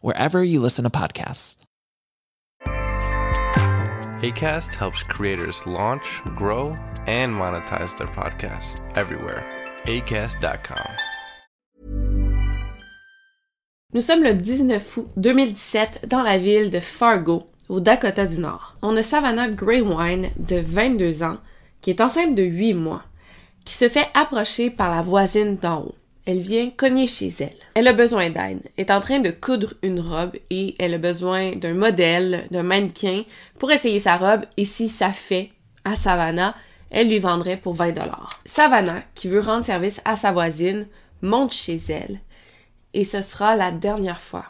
wherever you listen to podcasts. ACAST helps creators launch, grow, and monetize their podcasts everywhere. ACAST.com. Nous sommes le 19 août 2017 dans la ville de Fargo, au Dakota du Nord. On a Savannah Greywine, de 22 ans, qui est enceinte de 8 mois, qui se fait approcher par la voisine d'en haut. Elle vient cogner chez elle. Elle a besoin d'aide, est en train de coudre une robe et elle a besoin d'un modèle, d'un mannequin pour essayer sa robe et si ça fait à Savannah, elle lui vendrait pour 20 dollars. Savannah, qui veut rendre service à sa voisine, monte chez elle et ce sera la dernière fois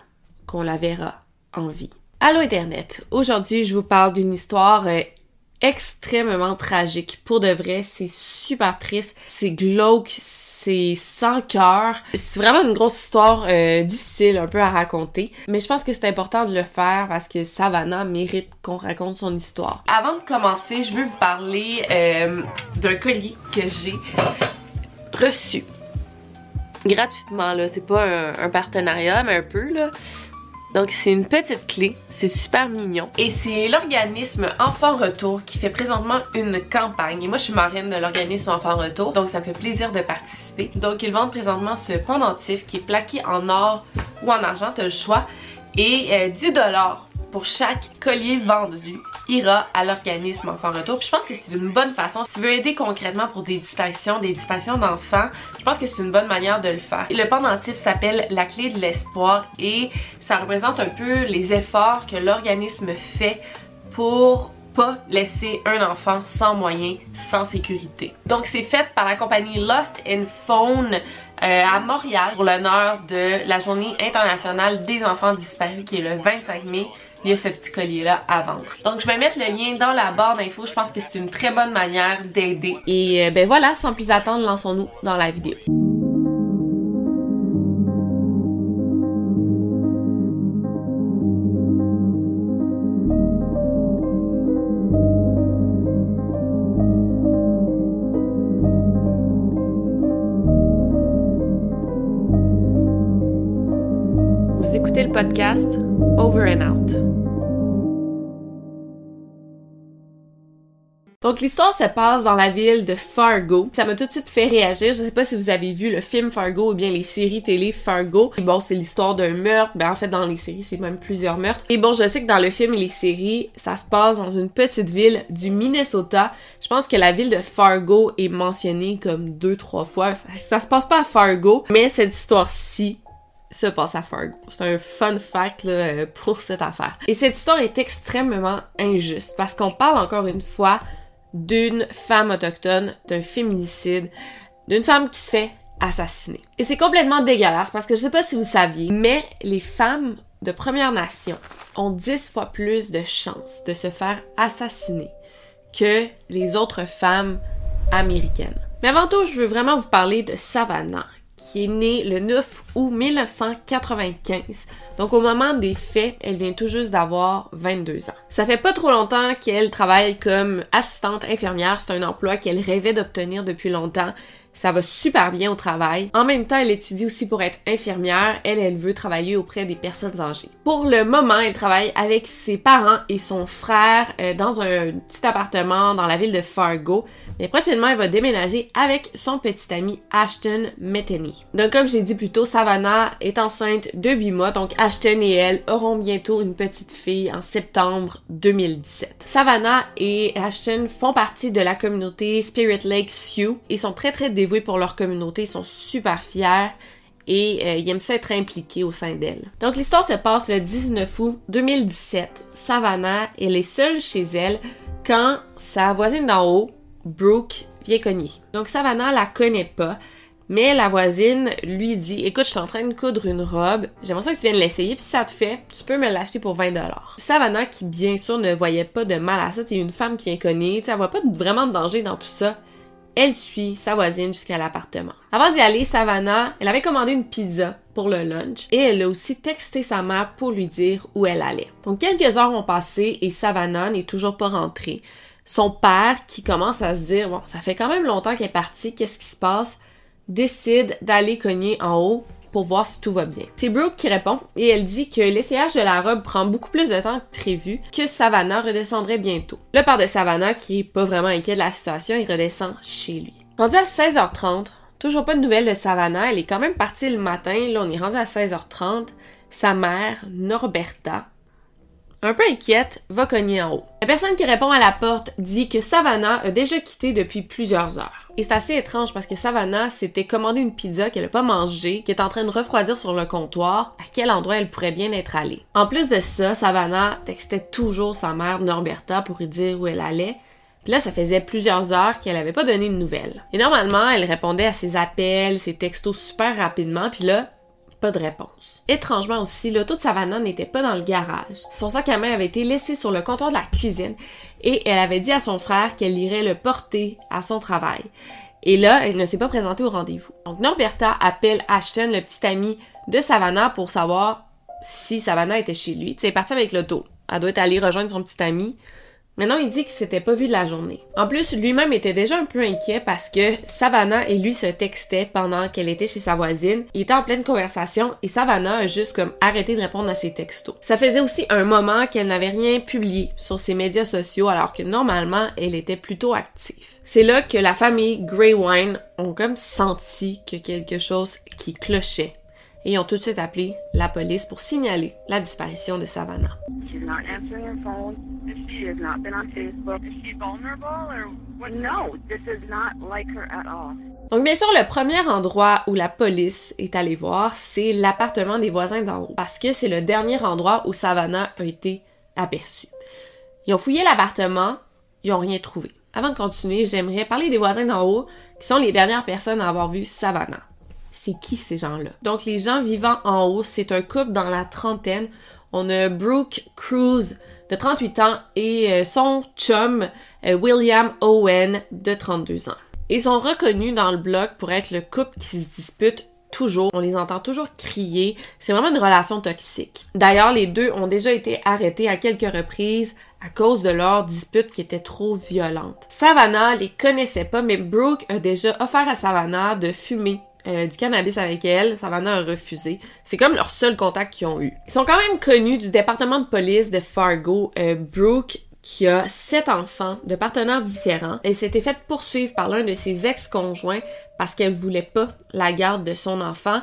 qu'on la verra en vie. Allô Internet, aujourd'hui je vous parle d'une histoire euh, extrêmement tragique. Pour de vrai, c'est super triste, c'est glauque, c'est sans cœur. C'est vraiment une grosse histoire euh, difficile un peu à raconter, mais je pense que c'est important de le faire parce que Savannah mérite qu'on raconte son histoire. Avant de commencer, je veux vous parler euh, d'un collier que j'ai reçu gratuitement là, c'est pas un, un partenariat mais un peu là. Donc c'est une petite clé, c'est super mignon. Et c'est l'organisme Enfant Retour qui fait présentement une campagne. Et moi je suis marraine de l'organisme Enfant Retour, donc ça me fait plaisir de participer. Donc ils vendent présentement ce pendentif qui est plaqué en or ou en argent, tu as le choix. Et euh, 10$ pour chaque collier vendu ira à l'organisme Enfant Retour. Puis je pense que c'est une bonne façon. Si tu veux aider concrètement pour des distinctions, des distinctions d'enfants, je pense que c'est une bonne manière de le faire. Le pendentif s'appelle la clé de l'espoir et ça représente un peu les efforts que l'organisme fait pour pas laisser un enfant sans moyens, sans sécurité. Donc c'est fait par la compagnie Lost and Phone euh, à Montréal pour l'honneur de la journée internationale des enfants disparus qui est le 25 mai il y a ce petit collier là à vendre. Donc je vais mettre le lien dans la barre d'infos, je pense que c'est une très bonne manière d'aider. Et euh, ben voilà, sans plus attendre, lançons-nous dans la vidéo. Podcast Over and Out. Donc l'histoire se passe dans la ville de Fargo. Ça m'a tout de suite fait réagir. Je sais pas si vous avez vu le film Fargo ou bien les séries télé Fargo. Et bon, c'est l'histoire d'un meurtre. Ben en fait dans les séries, c'est même plusieurs meurtres. Et bon, je sais que dans le film et les séries, ça se passe dans une petite ville du Minnesota. Je pense que la ville de Fargo est mentionnée comme deux trois fois. Ça, ça se passe pas à Fargo, mais cette histoire-ci se passe à Fargo. C'est un fun fact euh, pour cette affaire. Et cette histoire est extrêmement injuste parce qu'on parle encore une fois d'une femme autochtone, d'un féminicide, d'une femme qui se fait assassiner. Et c'est complètement dégueulasse parce que je sais pas si vous saviez, mais les femmes de Première Nation ont 10 fois plus de chances de se faire assassiner que les autres femmes américaines. Mais avant tout, je veux vraiment vous parler de Savannah, qui est née le 9 août 1995. Donc au moment des faits, elle vient tout juste d'avoir 22 ans. Ça fait pas trop longtemps qu'elle travaille comme assistante infirmière, c'est un emploi qu'elle rêvait d'obtenir depuis longtemps. Ça va super bien au travail. En même temps, elle étudie aussi pour être infirmière. Elle, elle veut travailler auprès des personnes âgées. Pour le moment, elle travaille avec ses parents et son frère euh, dans un petit appartement dans la ville de Fargo. Mais prochainement, elle va déménager avec son petit ami Ashton Metheny. Donc, comme j'ai dit plus tôt, Savannah est enceinte de 8 mois. Donc, Ashton et elle auront bientôt une petite fille en septembre 2017. Savannah et Ashton font partie de la communauté Spirit Lake Sioux. Ils sont très très dévoués pour leur communauté, ils sont super fiers et euh, ils aiment ça impliqués au sein d'elle. Donc l'histoire se passe le 19 août 2017. Savannah, elle est seule chez elle quand sa voisine d'en haut, Brooke, vient cogner. Donc Savannah la connaît pas, mais la voisine lui dit Écoute, je suis en train de coudre une robe, j'aimerais ça que tu viennes l'essayer, puis si ça te fait, tu peux me l'acheter pour 20$. Savannah, qui bien sûr ne voyait pas de mal à ça, c'est une femme qui vient cogner, elle voit pas vraiment de danger dans tout ça. Elle suit sa voisine jusqu'à l'appartement. Avant d'y aller, Savannah, elle avait commandé une pizza pour le lunch et elle a aussi texté sa mère pour lui dire où elle allait. Donc quelques heures ont passé et Savannah n'est toujours pas rentrée. Son père, qui commence à se dire, bon, ça fait quand même longtemps qu'elle est partie, qu'est-ce qui se passe, décide d'aller cogner en haut pour voir si tout va bien. C'est Brooke qui répond et elle dit que l'essayage de la robe prend beaucoup plus de temps que prévu, que Savannah redescendrait bientôt. Le père de Savannah, qui est pas vraiment inquiet de la situation, il redescend chez lui. Rendu à 16h30, toujours pas de nouvelles de Savannah, elle est quand même partie le matin, là on est rendu à 16h30. Sa mère, Norberta, un peu inquiète, va cogner en haut. La personne qui répond à la porte dit que Savannah a déjà quitté depuis plusieurs heures. Et c'est assez étrange parce que Savannah s'était commandé une pizza qu'elle n'a pas mangée, qui est en train de refroidir sur le comptoir, à quel endroit elle pourrait bien être allée? En plus de ça, Savannah textait toujours sa mère Norberta pour lui dire où elle allait, puis là, ça faisait plusieurs heures qu'elle avait pas donné de nouvelles. Et normalement, elle répondait à ses appels, ses textos super rapidement, puis là, pas de réponse. Étrangement aussi, l'auto de Savannah n'était pas dans le garage. Son sac à main avait été laissé sur le comptoir de la cuisine et elle avait dit à son frère qu'elle irait le porter à son travail. Et là, elle ne s'est pas présentée au rendez-vous. Donc Norberta appelle Ashton, le petit ami de Savannah, pour savoir si Savannah était chez lui. Sais, elle est partie avec l'auto. Elle doit être allée rejoindre son petit ami. Maintenant, il dit qu'il s'était pas vu de la journée. En plus, lui-même était déjà un peu inquiet parce que Savannah et lui se textaient pendant qu'elle était chez sa voisine. Il était en pleine conversation et Savannah a juste comme arrêté de répondre à ses textos. Ça faisait aussi un moment qu'elle n'avait rien publié sur ses médias sociaux alors que normalement, elle était plutôt active. C'est là que la famille Greywine ont comme senti que quelque chose qui clochait et ont tout de suite appelé la police pour signaler la disparition de Savannah. Donc bien sûr, le premier endroit où la police est allée voir, c'est l'appartement des voisins d'en haut, parce que c'est le dernier endroit où Savannah a été aperçue. Ils ont fouillé l'appartement, ils n'ont rien trouvé. Avant de continuer, j'aimerais parler des voisins d'en haut, qui sont les dernières personnes à avoir vu Savannah. C'est qui ces gens-là? Donc les gens vivant en haut, c'est un couple dans la trentaine. On a Brooke Cruz, de 38 ans, et euh, son chum, euh, William Owen, de 32 ans. Ils sont reconnus dans le bloc pour être le couple qui se dispute toujours. On les entend toujours crier. C'est vraiment une relation toxique. D'ailleurs, les deux ont déjà été arrêtés à quelques reprises à cause de leur dispute qui était trop violente. Savannah les connaissait pas, mais Brooke a déjà offert à Savannah de fumer euh, du cannabis avec elle. Savannah a refusé. C'est comme leur seul contact qu'ils ont eu. Ils sont quand même connus du département de police de Fargo. Euh, Brooke qui a sept enfants de partenaires différents. Elle s'était faite poursuivre par l'un de ses ex-conjoints parce qu'elle voulait pas la garde de son enfant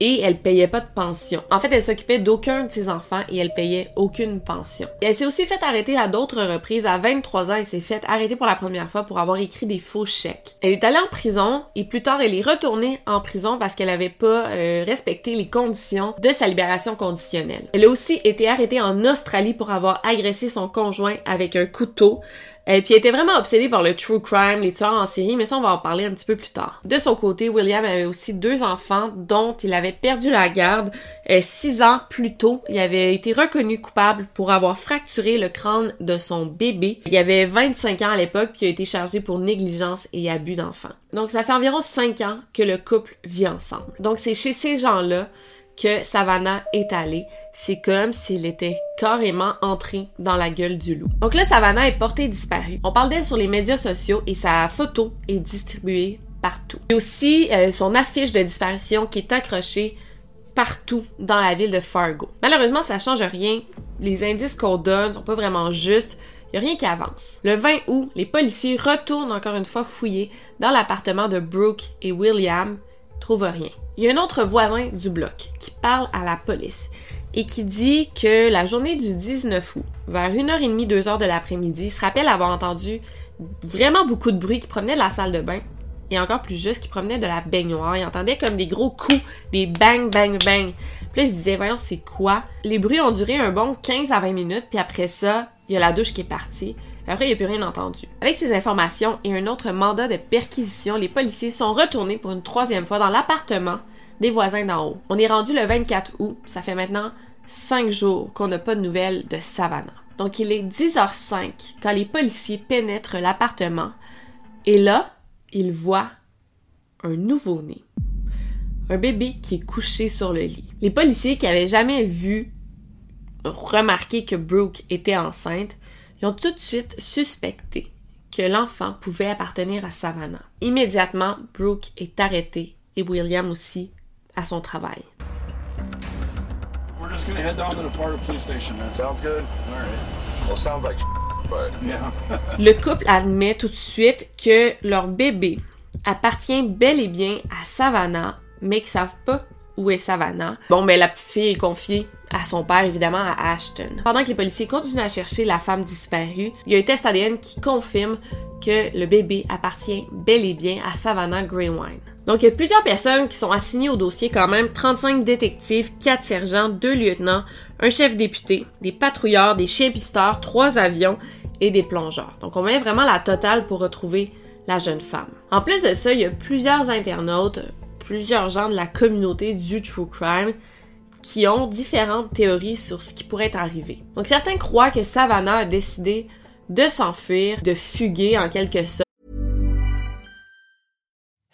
et elle payait pas de pension. En fait, elle s'occupait d'aucun de ses enfants et elle payait aucune pension. elle s'est aussi fait arrêter à d'autres reprises. À 23 ans, elle s'est fait arrêter pour la première fois pour avoir écrit des faux chèques. Elle est allée en prison et plus tard, elle est retournée en prison parce qu'elle avait pas euh, respecté les conditions de sa libération conditionnelle. Elle a aussi été arrêtée en Australie pour avoir agressé son conjoint avec un couteau. Et puis elle était vraiment obsédée par le true crime, les tueurs en série, mais ça on va en parler un petit peu plus tard. De son côté, William avait aussi deux enfants dont il avait perdu la garde euh, six ans plus tôt. Il avait été reconnu coupable pour avoir fracturé le crâne de son bébé. Il avait 25 ans à l'époque puis a été chargé pour négligence et abus d'enfant. Donc ça fait environ cinq ans que le couple vit ensemble. Donc c'est chez ces gens-là que Savannah est allée. C'est comme s'il était carrément entré dans la gueule du loup. Donc là, Savannah est portée disparue. On parle d'elle sur les médias sociaux et sa photo est distribuée partout. A aussi euh, son affiche de disparition qui est accrochée partout dans la ville de Fargo. Malheureusement, ça change rien. Les indices qu'on donne sont pas vraiment justes. Il n'y a rien qui avance. Le 20 août, les policiers retournent encore une fois fouiller dans l'appartement de Brooke et William. Trouvent rien. Il y a un autre voisin du bloc qui parle à la police et qui dit que la journée du 19 août, vers 1h30, 2h de l'après-midi, se rappelle avoir entendu vraiment beaucoup de bruit qui provenait de la salle de bain et encore plus juste qui provenait de la baignoire. Il entendait comme des gros coups, des bang, bang, bang. Puis là, il se disait, voyons, c'est quoi? Les bruits ont duré un bon 15 à 20 minutes, puis après ça, il y a la douche qui est partie. Après, il n'y a plus rien entendu. Avec ces informations et un autre mandat de perquisition, les policiers sont retournés pour une troisième fois dans l'appartement des voisins d'en haut. On est rendu le 24 août. Ça fait maintenant cinq jours qu'on n'a pas de nouvelles de Savannah. Donc, il est 10h05 quand les policiers pénètrent l'appartement. Et là, ils voient un nouveau-né. Un bébé qui est couché sur le lit. Les policiers qui avaient jamais vu, remarqué que Brooke était enceinte, ont tout de suite suspecté que l'enfant pouvait appartenir à Savannah. Immédiatement, Brooke est arrêté et William aussi à son travail. We're just gonna head down to the Florida police station, man. Sounds good. All right. Well, sounds like but Yeah. Le couple admet tout de suite que leur bébé appartient bel et bien à Savannah, mais qu'ils savent pas où est Savannah. Bon, mais la petite fille est confiée à son père, évidemment, à Ashton. Pendant que les policiers continuent à chercher la femme disparue, il y a un test ADN qui confirme que le bébé appartient bel et bien à Savannah Greywine. Donc, il y a plusieurs personnes qui sont assignées au dossier quand même, 35 détectives, 4 sergents, 2 lieutenants, un chef député, des patrouilleurs, des chiens pisteurs, 3 avions et des plongeurs. Donc, on met vraiment la totale pour retrouver la jeune femme. En plus de ça, il y a plusieurs internautes, plusieurs gens de la communauté du true crime qui ont différentes théories sur ce qui pourrait arrivé. Donc certains croient que Savannah a décidé de s'enfuir, de fuguer en quelque sorte.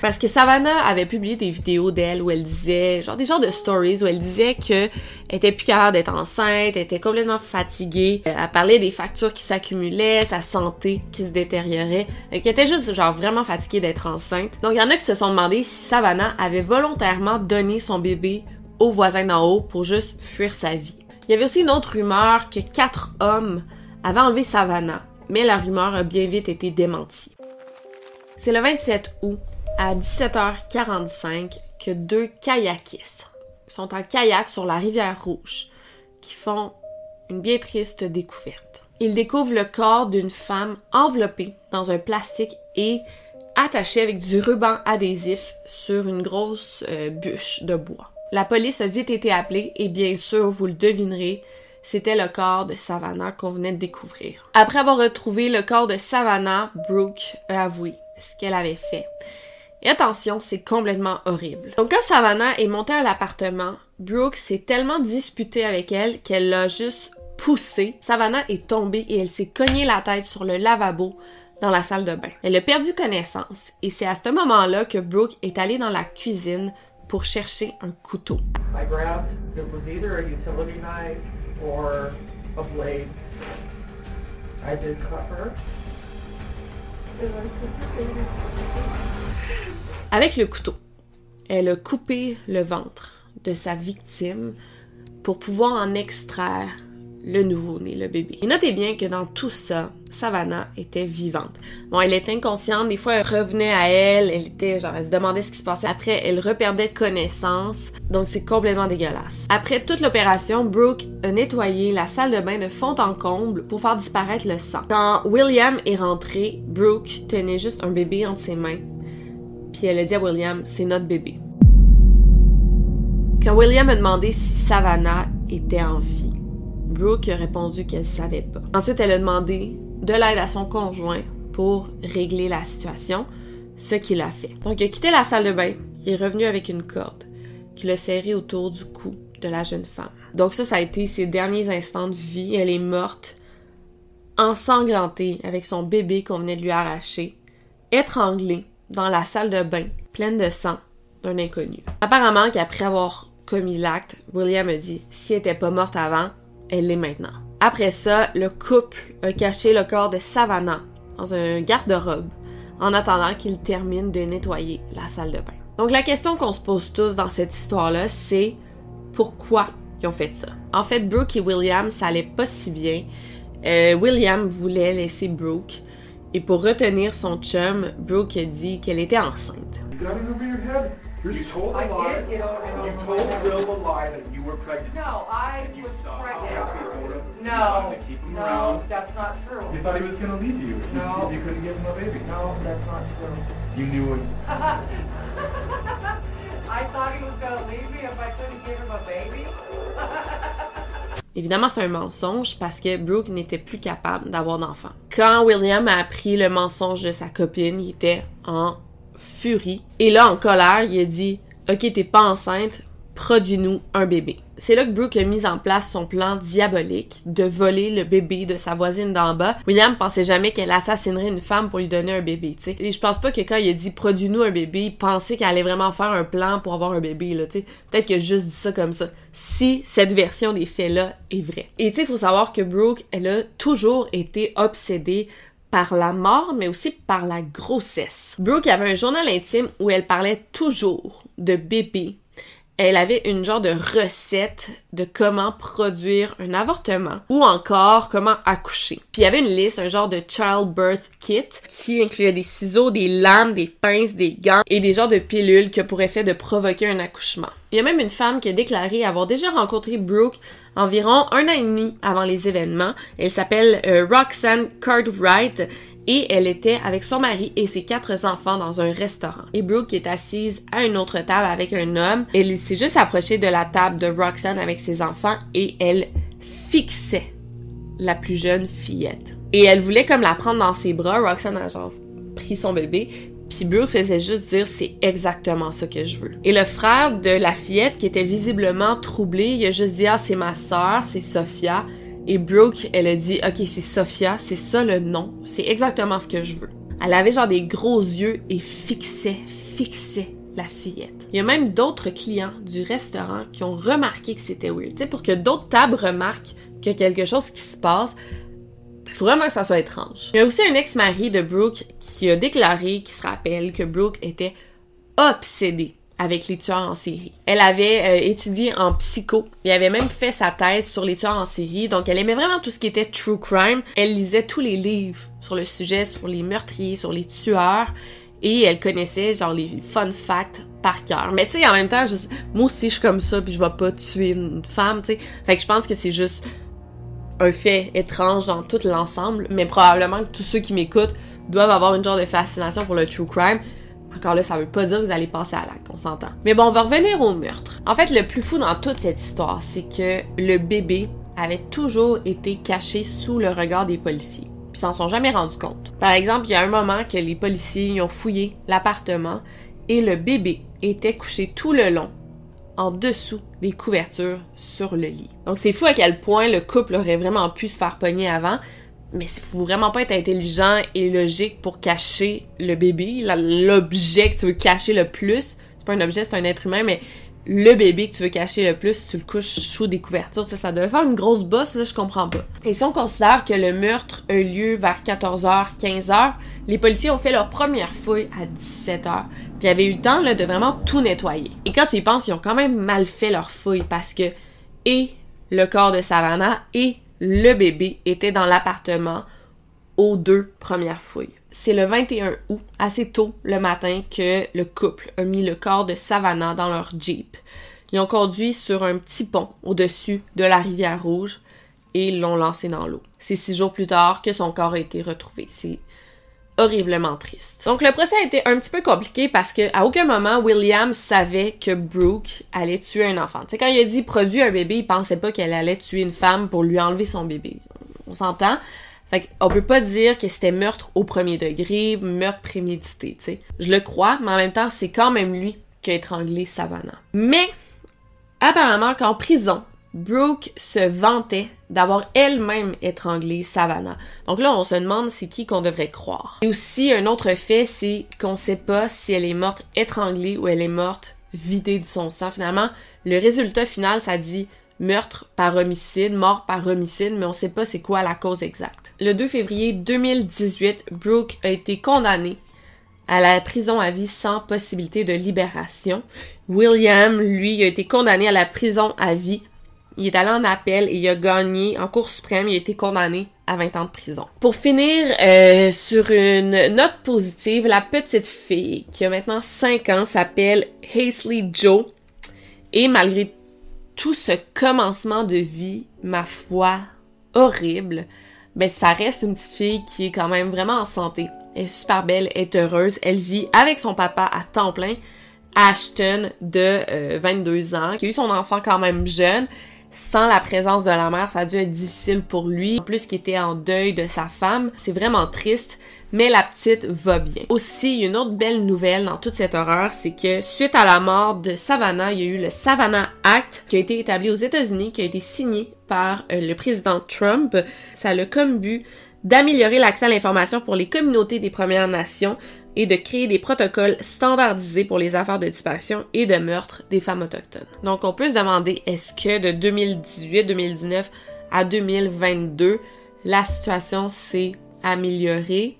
Parce que Savannah avait publié des vidéos d'elle où elle disait, genre des genres de stories où elle disait que elle était plus capable d'être enceinte, elle était complètement fatiguée, Euh, elle parlait des factures qui s'accumulaient, sa santé qui se détériorait, qu'elle était juste genre vraiment fatiguée d'être enceinte. Donc il y en a qui se sont demandé si Savannah avait volontairement donné son bébé au voisin d'en haut pour juste fuir sa vie. Il y avait aussi une autre rumeur que quatre hommes avaient enlevé Savannah, mais la rumeur a bien vite été démentie. C'est le 27 août, à 17h45, que deux kayakistes sont en kayak sur la rivière Rouge, qui font une bien triste découverte. Ils découvrent le corps d'une femme enveloppée dans un plastique et attachée avec du ruban adhésif sur une grosse euh, bûche de bois. La police a vite été appelée et bien sûr, vous le devinerez, c'était le corps de Savannah qu'on venait de découvrir. Après avoir retrouvé le corps de Savannah, Brooke a avoué ce qu'elle avait fait. Et attention, c'est complètement horrible. Donc quand Savannah est montée à l'appartement, Brooke s'est tellement disputée avec elle qu'elle l'a juste poussée. Savannah est tombée et elle s'est cognée la tête sur le lavabo dans la salle de bain. Elle a perdu connaissance et c'est à ce moment-là que Brooke est allée dans la cuisine pour chercher un couteau. I Avec le couteau, elle a coupé le ventre de sa victime pour pouvoir en extraire le nouveau-né, le bébé. Et notez bien que dans tout ça, Savannah était vivante. Bon, elle était inconsciente, des fois elle revenait à elle, elle était genre, elle se demandait ce qui se passait. Après, elle reperdait connaissance, donc c'est complètement dégueulasse. Après toute l'opération, Brooke a nettoyé la salle de bain de fond en comble pour faire disparaître le sang. Quand William est rentré, Brooke tenait juste un bébé entre ses mains. Puis elle a dit à William, c'est notre bébé. Quand William a demandé si Savannah était en vie, Brooke a répondu qu'elle savait pas. Ensuite, elle a demandé de l'aide à son conjoint pour régler la situation, ce qu'il a fait. Donc, il a quitté la salle de bain, il est revenu avec une corde qu'il a serrée autour du cou de la jeune femme. Donc ça, ça a été ses derniers instants de vie. Elle est morte, ensanglantée avec son bébé qu'on venait de lui arracher, étranglée dans la salle de bain, pleine de sang d'un inconnu. Apparemment qu'après avoir commis l'acte, William a dit si elle était pas morte avant, elle l'est maintenant. Après ça, le couple a caché le corps de Savannah dans un garde-robe en attendant qu'il termine de nettoyer la salle de bain. Donc la question qu'on se pose tous dans cette histoire-là, c'est pourquoi ils ont fait ça? En fait, Brooke et William, ça allait pas si bien. Euh, William voulait laisser Brooke et pour retenir son chum, Brooke a dit qu'elle était enceinte. You told I a lie. did get over You told Will a lie that you were pregnant. No, I You was saw how pregnant. You No, to keep him no, around. that's not true. You thought he was going to leave you. You- No. You couldn't give him a baby. No, that's not true. You knew it. I thought he was gonna leave me if I couldn't give him a baby. Évidemment, c'est un mensonge parce que Brooke n'était plus capable d'avoir d'enfant. Quand William a appris le mensonge de sa copine, il était en Et là, en colère, il a dit Ok, t'es pas enceinte, produis-nous un bébé. C'est là que Brooke a mis en place son plan diabolique de voler le bébé de sa voisine d'en bas. William pensait jamais qu'elle assassinerait une femme pour lui donner un bébé, tu sais. Et je pense pas que quand il a dit produis-nous un bébé, il pensait qu'elle allait vraiment faire un plan pour avoir un bébé, là, tu sais. Peut-être qu'il a juste dit ça comme ça. Si cette version des faits-là est vraie. Et tu sais, il faut savoir que Brooke, elle a toujours été obsédée par la mort, mais aussi par la grossesse. Brooke avait un journal intime où elle parlait toujours de bébé. Elle avait une genre de recette de comment produire un avortement ou encore comment accoucher. Puis il y avait une liste, un genre de childbirth kit qui incluait des ciseaux, des lames, des pinces, des gants et des genres de pilules qui ont pour effet de provoquer un accouchement. Il y a même une femme qui a déclaré avoir déjà rencontré Brooke environ un an et demi avant les événements. Elle s'appelle euh, Roxanne Cartwright et elle était avec son mari et ses quatre enfants dans un restaurant. Et Brooke est assise à une autre table avec un homme. Elle s'est juste approchée de la table de Roxanne avec ses enfants et elle fixait la plus jeune fillette. Et elle voulait comme la prendre dans ses bras. Roxanne a genre pris son bébé. Puis Brooke faisait juste dire c'est exactement ça que je veux. Et le frère de la fillette qui était visiblement troublé, il a juste dit ah c'est ma sœur, c'est Sophia. Et Brooke, elle a dit ok c'est Sophia, c'est ça le nom, c'est exactement ce que je veux. Elle avait genre des gros yeux et fixait, fixait la fillette. Il y a même d'autres clients du restaurant qui ont remarqué que c'était weird. Tu sais, pour que d'autres tables remarquent qu'il y a quelque chose qui se passe, il faut vraiment que ça soit étrange. Il y a aussi un ex-mari de Brooke qui a déclaré, qui se rappelle, que Brooke était obsédée avec les tueurs en série. Elle avait euh, étudié en psycho et avait même fait sa thèse sur les tueurs en série, donc elle aimait vraiment tout ce qui était true crime. Elle lisait tous les livres sur le sujet, sur les meurtriers, sur les tueurs, et elle connaissait genre les fun facts par cœur. Mais tu sais, en même temps, moi aussi je suis comme ça, puis je vais pas tuer une femme, tu sais. Fait que je pense que c'est juste un fait étrange dans tout l'ensemble, mais probablement que tous ceux qui m'écoutent doivent avoir une genre de fascination pour le true crime. Encore là, ça veut pas dire que vous allez passer à l'acte, on s'entend. Mais bon, on va revenir au meurtre. En fait, le plus fou dans toute cette histoire, c'est que le bébé avait toujours été caché sous le regard des policiers. Puis s'en sont jamais rendus compte. Par exemple, il y a un moment que les policiers y ont fouillé l'appartement et le bébé était couché tout le long en dessous des couvertures sur le lit. Donc c'est fou à quel point le couple aurait vraiment pu se faire pogner avant, mais il faut vraiment pas être intelligent et logique pour cacher le bébé, l'objet que tu veux cacher le plus. C'est pas un objet, c'est un être humain, mais le bébé que tu veux cacher le plus, tu le couches sous des couvertures. Tu sais, ça devait faire une grosse bosse, là, je comprends pas. Et si on considère que le meurtre a eu lieu vers 14h, 15h, les policiers ont fait leur première fouille à 17h. Puis ils avaient eu le temps de vraiment tout nettoyer. Et quand ils pensent, ils ont quand même mal fait leur fouille parce que et le corps de Savannah et le bébé étaient dans l'appartement aux deux premières fouilles. C'est le 21 août, assez tôt le matin, que le couple a mis le corps de Savannah dans leur Jeep. Ils ont conduit sur un petit pont au-dessus de la rivière Rouge et l'ont lancé dans l'eau. C'est six jours plus tard que son corps a été retrouvé. Horriblement triste. Donc le procès a été un petit peu compliqué parce que à aucun moment William savait que Brooke allait tuer un enfant. Tu sais quand il a dit produit un bébé, il pensait pas qu'elle allait tuer une femme pour lui enlever son bébé. On s'entend? Fait qu'on peut pas dire que c'était meurtre au premier degré, meurtre prémédité, tu sais. Je le crois, mais en même temps, c'est quand même lui qui a étranglé Savannah. Mais, apparemment qu'en prison, Brooke se vantait d'avoir elle-même étranglé Savannah. Donc là, on se demande c'est qui qu'on devrait croire. Et aussi, un autre fait, c'est qu'on sait pas si elle est morte étranglée ou elle est morte vidée de son sang. Finalement, le résultat final, ça dit meurtre par homicide, mort par homicide, mais on sait pas c'est quoi la cause exacte. Le 2 février 2018, Brooke a été condamnée à la prison à vie sans possibilité de libération. William, lui, a été condamné à la prison à vie. Il est allé en appel et il a gagné en Cour suprême. Il a été condamné à 20 ans de prison. Pour finir euh, sur une note positive, la petite fille qui a maintenant 5 ans s'appelle Hazley Joe et malgré tout ce commencement de vie, ma foi, horrible, ben ça reste une petite fille qui est quand même vraiment en santé. Elle est super belle, elle est heureuse, elle vit avec son papa à temps plein, Ashton de 22 euh, ans, qui a eu son enfant quand même jeune. Sans la présence de la mère, ça a dû être difficile pour lui. En plus, qu'il était en deuil de sa femme, c'est vraiment triste mais la petite va bien. Aussi, une autre belle nouvelle dans toute cette horreur, c'est que suite à la mort de Savannah, il y a eu le Savannah Act qui a été établi aux États-Unis, qui a été signé par euh, le président Trump. Ça a comme but d'améliorer l'accès à l'information pour les communautés des Premières Nations et de créer des protocoles standardisés pour les affaires de disparition et de meurtre des femmes autochtones. Donc on peut se demander est-ce que de 2018-2019 à 2022, la situation s'est améliorée?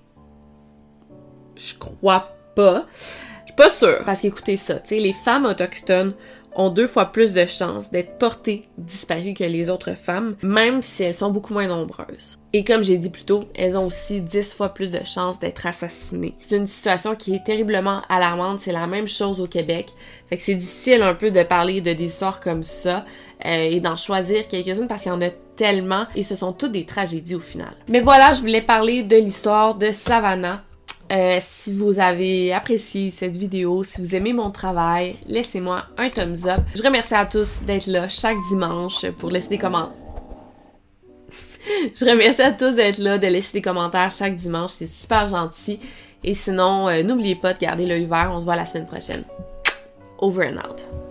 Je crois pas. Je suis pas sûre. Parce qu'écoutez ça, tu sais, les femmes autochtones ont deux fois plus de chances d'être portées disparues que les autres femmes, même si elles sont beaucoup moins nombreuses. Et comme j'ai dit plus tôt, elles ont aussi dix fois plus de chances d'être assassinées. C'est une situation qui est terriblement alarmante, c'est la même chose au Québec. Fait que c'est difficile un peu de parler de des histoires comme ça euh, et d'en choisir quelques-unes parce qu'il y en a tellement et ce sont toutes des tragédies au final. Mais voilà, je voulais parler de l'histoire de Savannah euh, si vous avez apprécié cette vidéo, si vous aimez mon travail, laissez-moi un thumbs up. Je remercie à tous d'être là chaque dimanche pour laisser des commentaires. Je remercie à tous d'être là, de laisser des commentaires chaque dimanche, c'est super gentil. Et sinon, euh, n'oubliez pas de garder l'œil vert, on se voit la semaine prochaine. Over and out.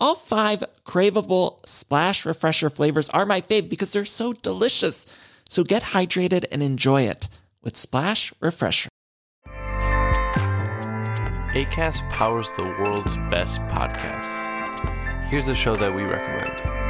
All five craveable splash refresher flavors are my fave because they're so delicious. So get hydrated and enjoy it with Splash Refresher. ACAST powers the world's best podcasts. Here's a show that we recommend.